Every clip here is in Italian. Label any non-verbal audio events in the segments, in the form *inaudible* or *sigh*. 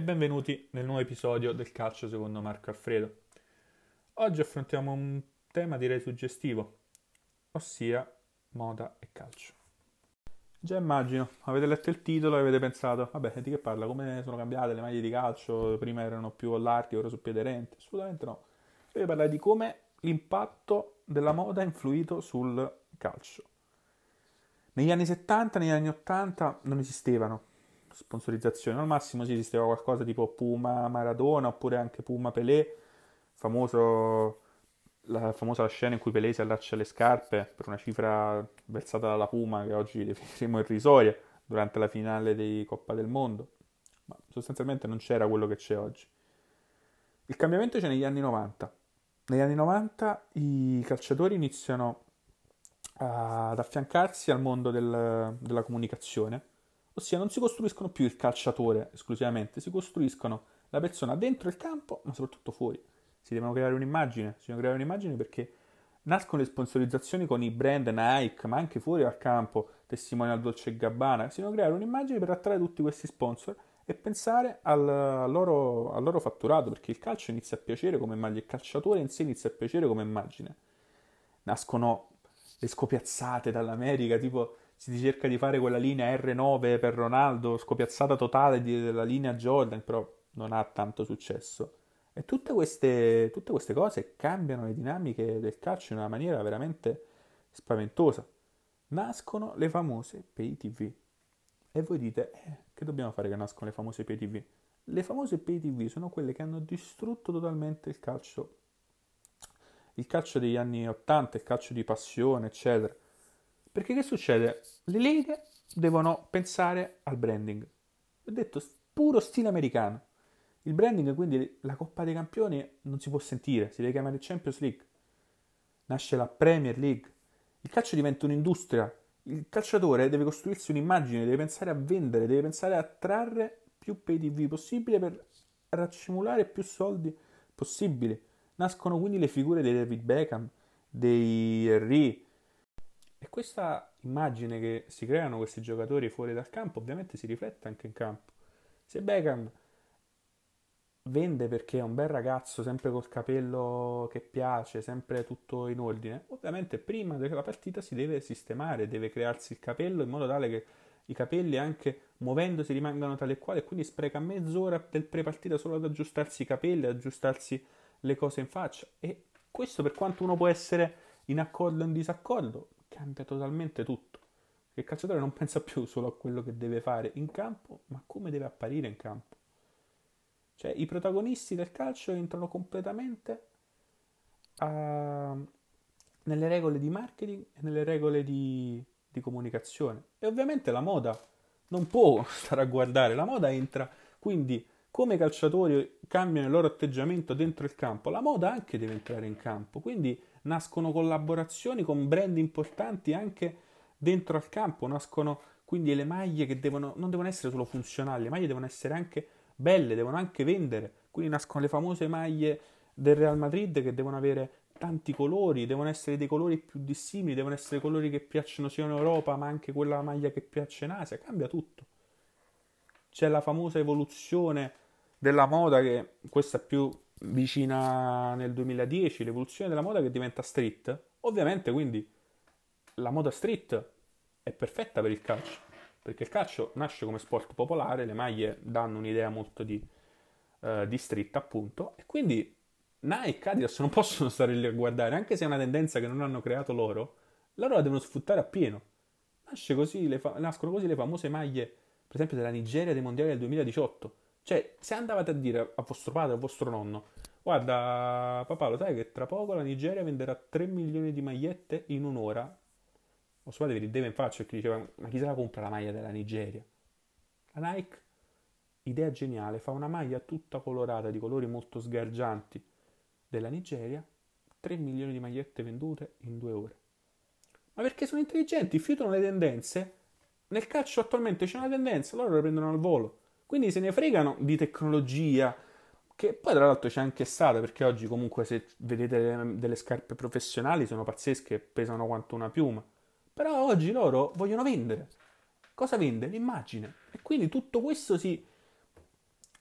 e benvenuti nel nuovo episodio del calcio secondo Marco Alfredo. Oggi affrontiamo un tema direi suggestivo, ossia moda e calcio. Già immagino, avete letto il titolo e avete pensato, vabbè, di che parla? Come sono cambiate le maglie di calcio? Prima erano più larghe, ora su piede rente? Assolutamente no. Io parlare di come l'impatto della moda ha influito sul calcio. Negli anni 70, negli anni 80 non esistevano sponsorizzazioni. Al massimo sì, esisteva qualcosa tipo Puma Maradona oppure anche Puma Pelé, famoso, la famosa scena in cui Pelé si allaccia le scarpe per una cifra versata dalla Puma che oggi definiremo irrisoria durante la finale di Coppa del Mondo. Ma sostanzialmente non c'era quello che c'è oggi. Il cambiamento c'è negli anni 90. Negli anni 90 i calciatori iniziano ad affiancarsi al mondo del, della comunicazione Ossia non si costruiscono più il calciatore esclusivamente, si costruiscono la persona dentro il campo, ma soprattutto fuori. Si devono creare un'immagine, si devono creare un'immagine perché nascono le sponsorizzazioni con i brand Nike, ma anche fuori dal campo, testimonial Dolce Gabbana, si devono creare un'immagine per attrarre tutti questi sponsor e pensare al, loro, al loro fatturato, perché il calcio inizia a piacere come immagine, il calciatore in sé inizia a piacere come immagine. Nascono le scopiazzate dall'America, tipo si cerca di fare quella linea R9 per Ronaldo, scopiazzata totale della linea Jordan, però non ha tanto successo. E tutte queste, tutte queste cose cambiano le dinamiche del calcio in una maniera veramente spaventosa. Nascono le famose pay TV. E voi dite, eh, che dobbiamo fare che nascono le famose pay TV? Le famose pay TV sono quelle che hanno distrutto totalmente il calcio. Il calcio degli anni 80, il calcio di passione, eccetera perché che succede? Le leghe devono pensare al branding. Ho detto puro stile americano. Il branding, quindi la Coppa dei Campioni, non si può sentire, si deve chiamare Champions League. Nasce la Premier League. Il calcio diventa un'industria. Il calciatore deve costruirsi un'immagine, deve pensare a vendere, deve pensare a trarre più pay TV possibile per raccimolare più soldi possibili. Nascono quindi le figure dei David Beckham, dei Henry, e questa immagine che si creano questi giocatori fuori dal campo ovviamente si riflette anche in campo. Se Beckham vende perché è un bel ragazzo, sempre col capello che piace, sempre tutto in ordine, ovviamente prima della partita si deve sistemare, deve crearsi il capello in modo tale che i capelli anche muovendosi rimangano tali e quali e quindi spreca mezz'ora del pre-partita solo ad aggiustarsi i capelli, ad aggiustarsi le cose in faccia e questo per quanto uno può essere in accordo o in disaccordo, cambia totalmente tutto. il calciatore non pensa più solo a quello che deve fare in campo, ma come deve apparire in campo. Cioè, i protagonisti del calcio entrano completamente a... nelle regole di marketing e nelle regole di... di comunicazione. E ovviamente la moda non può *laughs* stare a guardare, la moda entra, quindi come i calciatori cambiano il loro atteggiamento dentro il campo, la moda anche deve entrare in campo. Quindi nascono collaborazioni con brand importanti anche dentro al campo, nascono quindi le maglie che devono, non devono essere solo funzionali, le maglie devono essere anche belle, devono anche vendere, quindi nascono le famose maglie del Real Madrid che devono avere tanti colori, devono essere dei colori più dissimili, devono essere colori che piacciono sia in Europa ma anche quella maglia che piace in Asia, cambia tutto. C'è la famosa evoluzione della moda che questa è più vicina nel 2010, l'evoluzione della moda che diventa street, ovviamente quindi la moda street è perfetta per il calcio, perché il calcio nasce come sport popolare, le maglie danno un'idea molto di, uh, di street appunto, e quindi Nike e Adidas non possono stare lì a guardare, anche se è una tendenza che non hanno creato loro, loro la devono sfruttare appieno. Nasce così, fa- nascono così le famose maglie, per esempio della Nigeria dei mondiali del 2018, cioè, se andavate a dire a vostro padre, a vostro nonno, guarda papà, lo sai che tra poco la Nigeria venderà 3 milioni di magliette in un'ora? Vostro padre vi rideva in faccia perché diceva, ma chi se la compra la maglia della Nigeria? La Nike, idea geniale, fa una maglia tutta colorata, di colori molto sgargianti della Nigeria, 3 milioni di magliette vendute in due ore. Ma perché sono intelligenti, fiutano le tendenze. Nel calcio attualmente c'è una tendenza, loro le prendono al volo. Quindi se ne fregano di tecnologia, che poi tra l'altro c'è anche stata, perché oggi comunque se vedete delle scarpe professionali sono pazzesche, pesano quanto una piuma. Però oggi loro vogliono vendere. Cosa vende? L'immagine. E quindi tutto questo si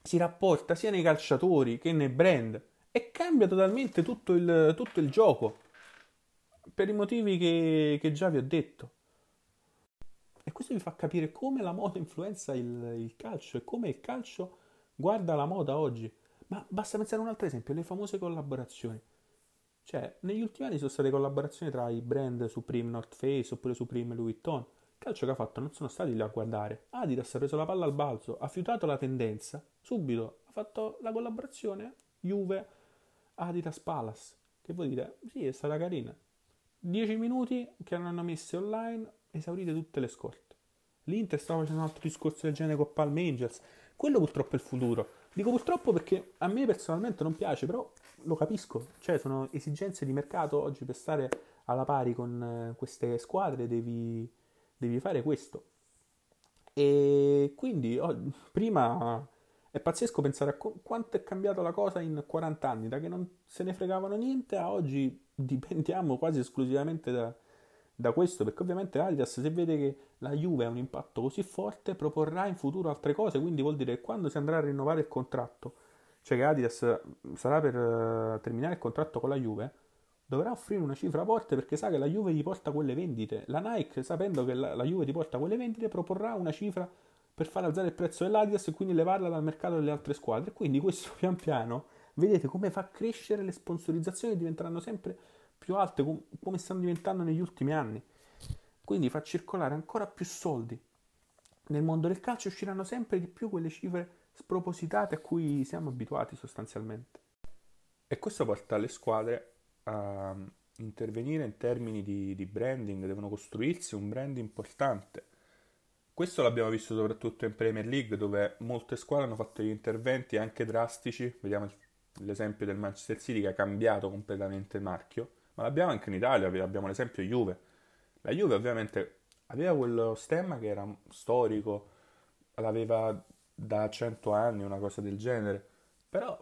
si rapporta sia nei calciatori che nei brand e cambia totalmente tutto il, tutto il gioco per i motivi che, che, già vi ho detto. Questo vi fa capire come la moda influenza il, il calcio e come il calcio guarda la moda oggi. Ma basta pensare a un altro esempio, le famose collaborazioni. Cioè, negli ultimi anni sono state collaborazioni tra i brand Supreme North Face oppure Supreme Louis Vuitton. Il calcio che ha fatto non sono stati lì a guardare. Adidas ha preso la palla al balzo, ha fiutato la tendenza, subito ha fatto la collaborazione Juve Adidas Palace. Che vuol dire? Sì, è stata carina. 10 minuti che hanno messe online, esaurite tutte le scorte. L'Inter stava facendo un altro discorso del genere con Palm Angels. Quello purtroppo è il futuro. Dico purtroppo perché a me personalmente non piace, però lo capisco, cioè sono esigenze di mercato oggi per stare alla pari con eh, queste squadre devi, devi fare questo. E quindi oh, prima è pazzesco pensare a co- quanto è cambiata la cosa in 40 anni, da che non se ne fregavano niente a oggi dipendiamo quasi esclusivamente da, da questo, perché ovviamente Adidas se vede che la Juve ha un impatto così forte proporrà in futuro altre cose, quindi vuol dire che quando si andrà a rinnovare il contratto cioè che Adidas sarà per uh, terminare il contratto con la Juve, dovrà offrire una cifra forte perché sa che la Juve gli porta quelle vendite. La Nike, sapendo che la, la Juve ti porta quelle vendite, proporrà una cifra per far alzare il prezzo dell'Adidas e quindi levarla dal mercato delle altre squadre. Quindi questo *laughs* pian piano, vedete come fa crescere le sponsorizzazioni diventeranno sempre più alte, com- come stanno diventando negli ultimi anni. Quindi fa circolare ancora più soldi. Nel mondo del calcio usciranno sempre di più quelle cifre spropositate a cui siamo abituati sostanzialmente. E questo porta le squadre a intervenire in termini di, di branding, devono costruirsi un brand importante. Questo l'abbiamo visto soprattutto in Premier League dove molte squadre hanno fatto degli interventi anche drastici, vediamo l'esempio del Manchester City che ha cambiato completamente il marchio, ma l'abbiamo anche in Italia, abbiamo l'esempio Juve. La Juve ovviamente aveva quello stemma che era storico, l'aveva da 100 anni, una cosa del genere. Però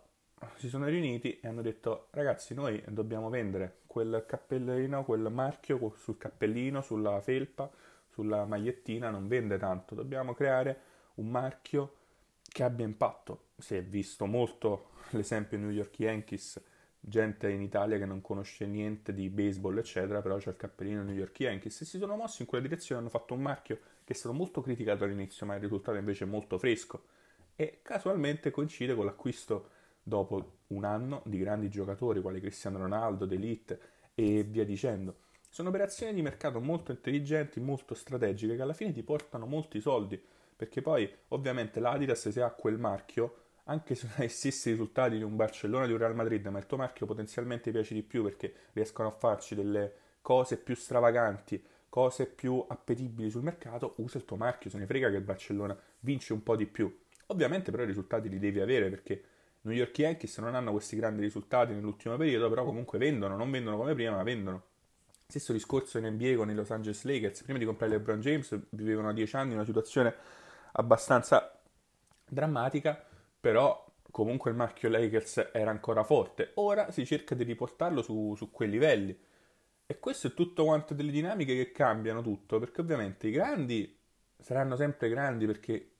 si sono riuniti e hanno detto ragazzi noi dobbiamo vendere quel cappellino, quel marchio sul cappellino, sulla felpa, sulla magliettina, non vende tanto, dobbiamo creare un marchio che abbia impatto. Si è visto molto *laughs* l'esempio New York Yankees, gente in Italia che non conosce niente di baseball eccetera, però c'è il cappellino New York Yankees e si sono mossi in quella direzione, hanno fatto un marchio che è stato molto criticato all'inizio, ma il risultato invece è molto fresco e casualmente coincide con l'acquisto dopo un anno di grandi giocatori quali Cristiano Ronaldo, D'Elite e via dicendo. Sono operazioni di mercato molto intelligenti, molto strategiche che alla fine ti portano molti soldi, perché poi ovviamente l'Adidas se ha quel marchio, anche se non hai gli stessi risultati di un Barcellona di un Real Madrid, ma il tuo marchio potenzialmente piace di più perché riescono a farci delle cose più stravaganti cose più appetibili sul mercato, usa il tuo marchio, se ne frega che il Barcellona vince un po' di più. Ovviamente però i risultati li devi avere perché New York Yankees non hanno questi grandi risultati nell'ultimo periodo, però comunque vendono, non vendono come prima, ma vendono. Stesso discorso in NBA con i Los Angeles Lakers, prima di comprare LeBron James vivevano a 10 anni una situazione abbastanza drammatica, però comunque il marchio Lakers era ancora forte. Ora si cerca di riportarlo su, su quei livelli. E questo è tutto quanto delle dinamiche che cambiano tutto, perché ovviamente i grandi saranno sempre grandi perché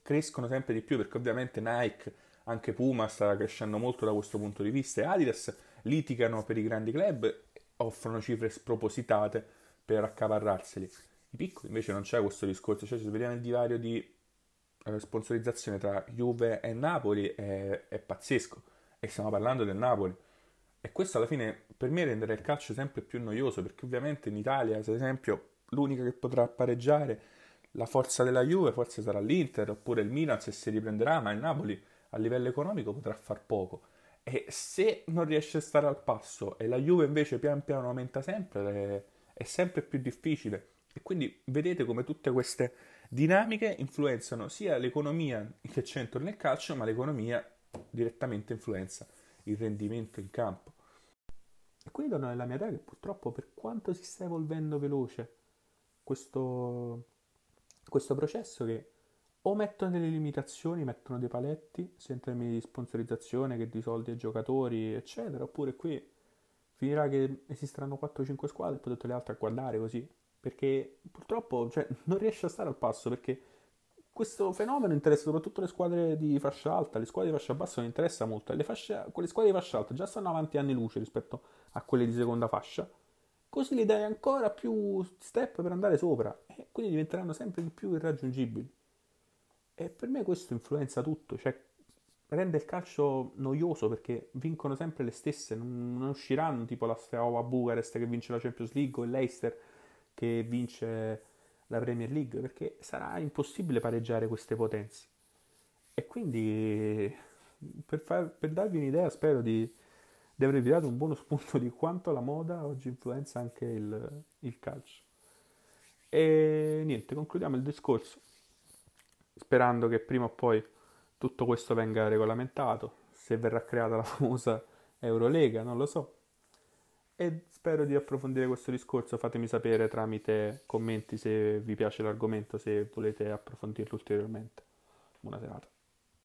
crescono sempre di più, perché ovviamente Nike, anche Puma sta crescendo molto da questo punto di vista, e Adidas litigano per i grandi club, offrono cifre spropositate per accaparrarseli. I piccoli invece non c'è questo discorso, cioè vediamo il divario di sponsorizzazione tra Juve e Napoli è, è pazzesco, e stiamo parlando del Napoli e questo alla fine per me renderà il calcio sempre più noioso perché ovviamente in Italia, ad esempio, l'unica che potrà pareggiare la forza della Juve forse sarà l'Inter oppure il Milan se si riprenderà, ma il Napoli a livello economico potrà far poco. E se non riesce a stare al passo e la Juve invece pian piano aumenta sempre, è sempre più difficile. E quindi vedete come tutte queste dinamiche influenzano sia l'economia che c'entra nel calcio, ma l'economia direttamente influenza il rendimento in campo. E quindi torno nella mia idea che purtroppo per quanto si sta evolvendo veloce questo, questo processo che o mettono delle limitazioni, mettono dei paletti, sia in termini di sponsorizzazione che di soldi ai giocatori, eccetera, oppure qui finirà che esisteranno 4-5 squadre e poi tutte le altre a guardare così, perché purtroppo cioè, non riesce a stare al passo, perché questo fenomeno interessa soprattutto le squadre di fascia alta, le squadre di fascia bassa non interessa molto, le fasce, quelle squadre di fascia alta già stanno avanti anni luce rispetto a quelle di seconda fascia, così gli dai ancora più step per andare sopra. E quindi diventeranno sempre di più irraggiungibili. E per me questo influenza tutto, cioè rende il calcio noioso perché vincono sempre le stesse, non, usciranno tipo la Steaua Bucarest che vince la Champions League o il Leicester che vince la Premier League perché sarà impossibile pareggiare queste potenze. E quindi per, far, per darvi un'idea spero di, di avervi dato un buono spunto di quanto la moda oggi influenza anche il, il calcio. E niente, concludiamo il discorso sperando che prima o poi tutto questo venga regolamentato, se verrà creata la famosa Eurolega, non lo so e spero di approfondire questo discorso. Fatemi sapere tramite commenti se vi piace l'argomento, se volete approfondirlo ulteriormente. Buona serata.